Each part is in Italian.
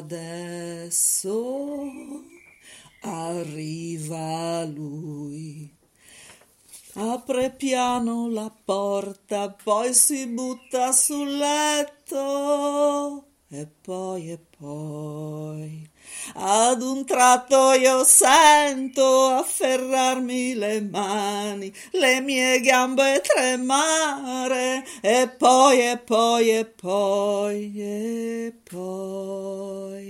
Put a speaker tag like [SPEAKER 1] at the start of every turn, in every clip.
[SPEAKER 1] Adesso arriva lui. Apre piano la porta, poi si butta sul letto e poi e poi ad un tratto io sento afferrarmi le mani, le mie gambe tremare e poi e poi e poi e poi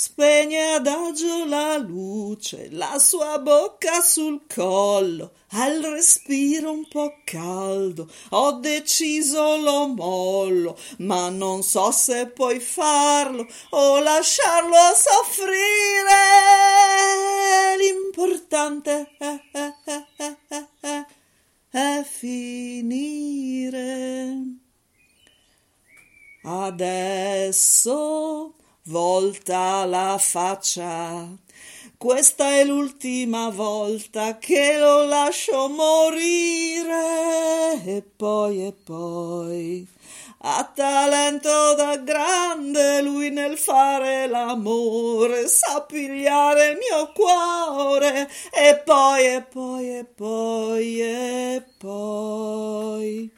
[SPEAKER 1] spegne adagio la luce, la sua bocca sul collo, al respiro un po' caldo, ho deciso lo mollo, ma non so se puoi farlo o lasciarlo soffrire. L'importante è, è, è, è finire. Adesso volta la faccia. Questa è l'ultima volta che lo lascio morire. E poi, e poi, ha talento da grande lui nel fare l'amore, sa pigliare il mio cuore. E poi, e poi, e poi, e poi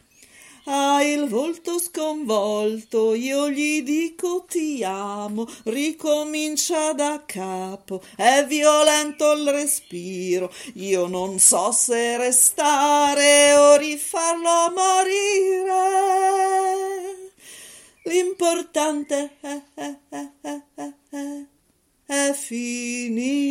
[SPEAKER 1] ha il volto sconvolto, io gli dico ti amo, ricomincia da capo, è violento il respiro, io non so se restare o rifarlo morire. L'importante è, è, è, è, è finire.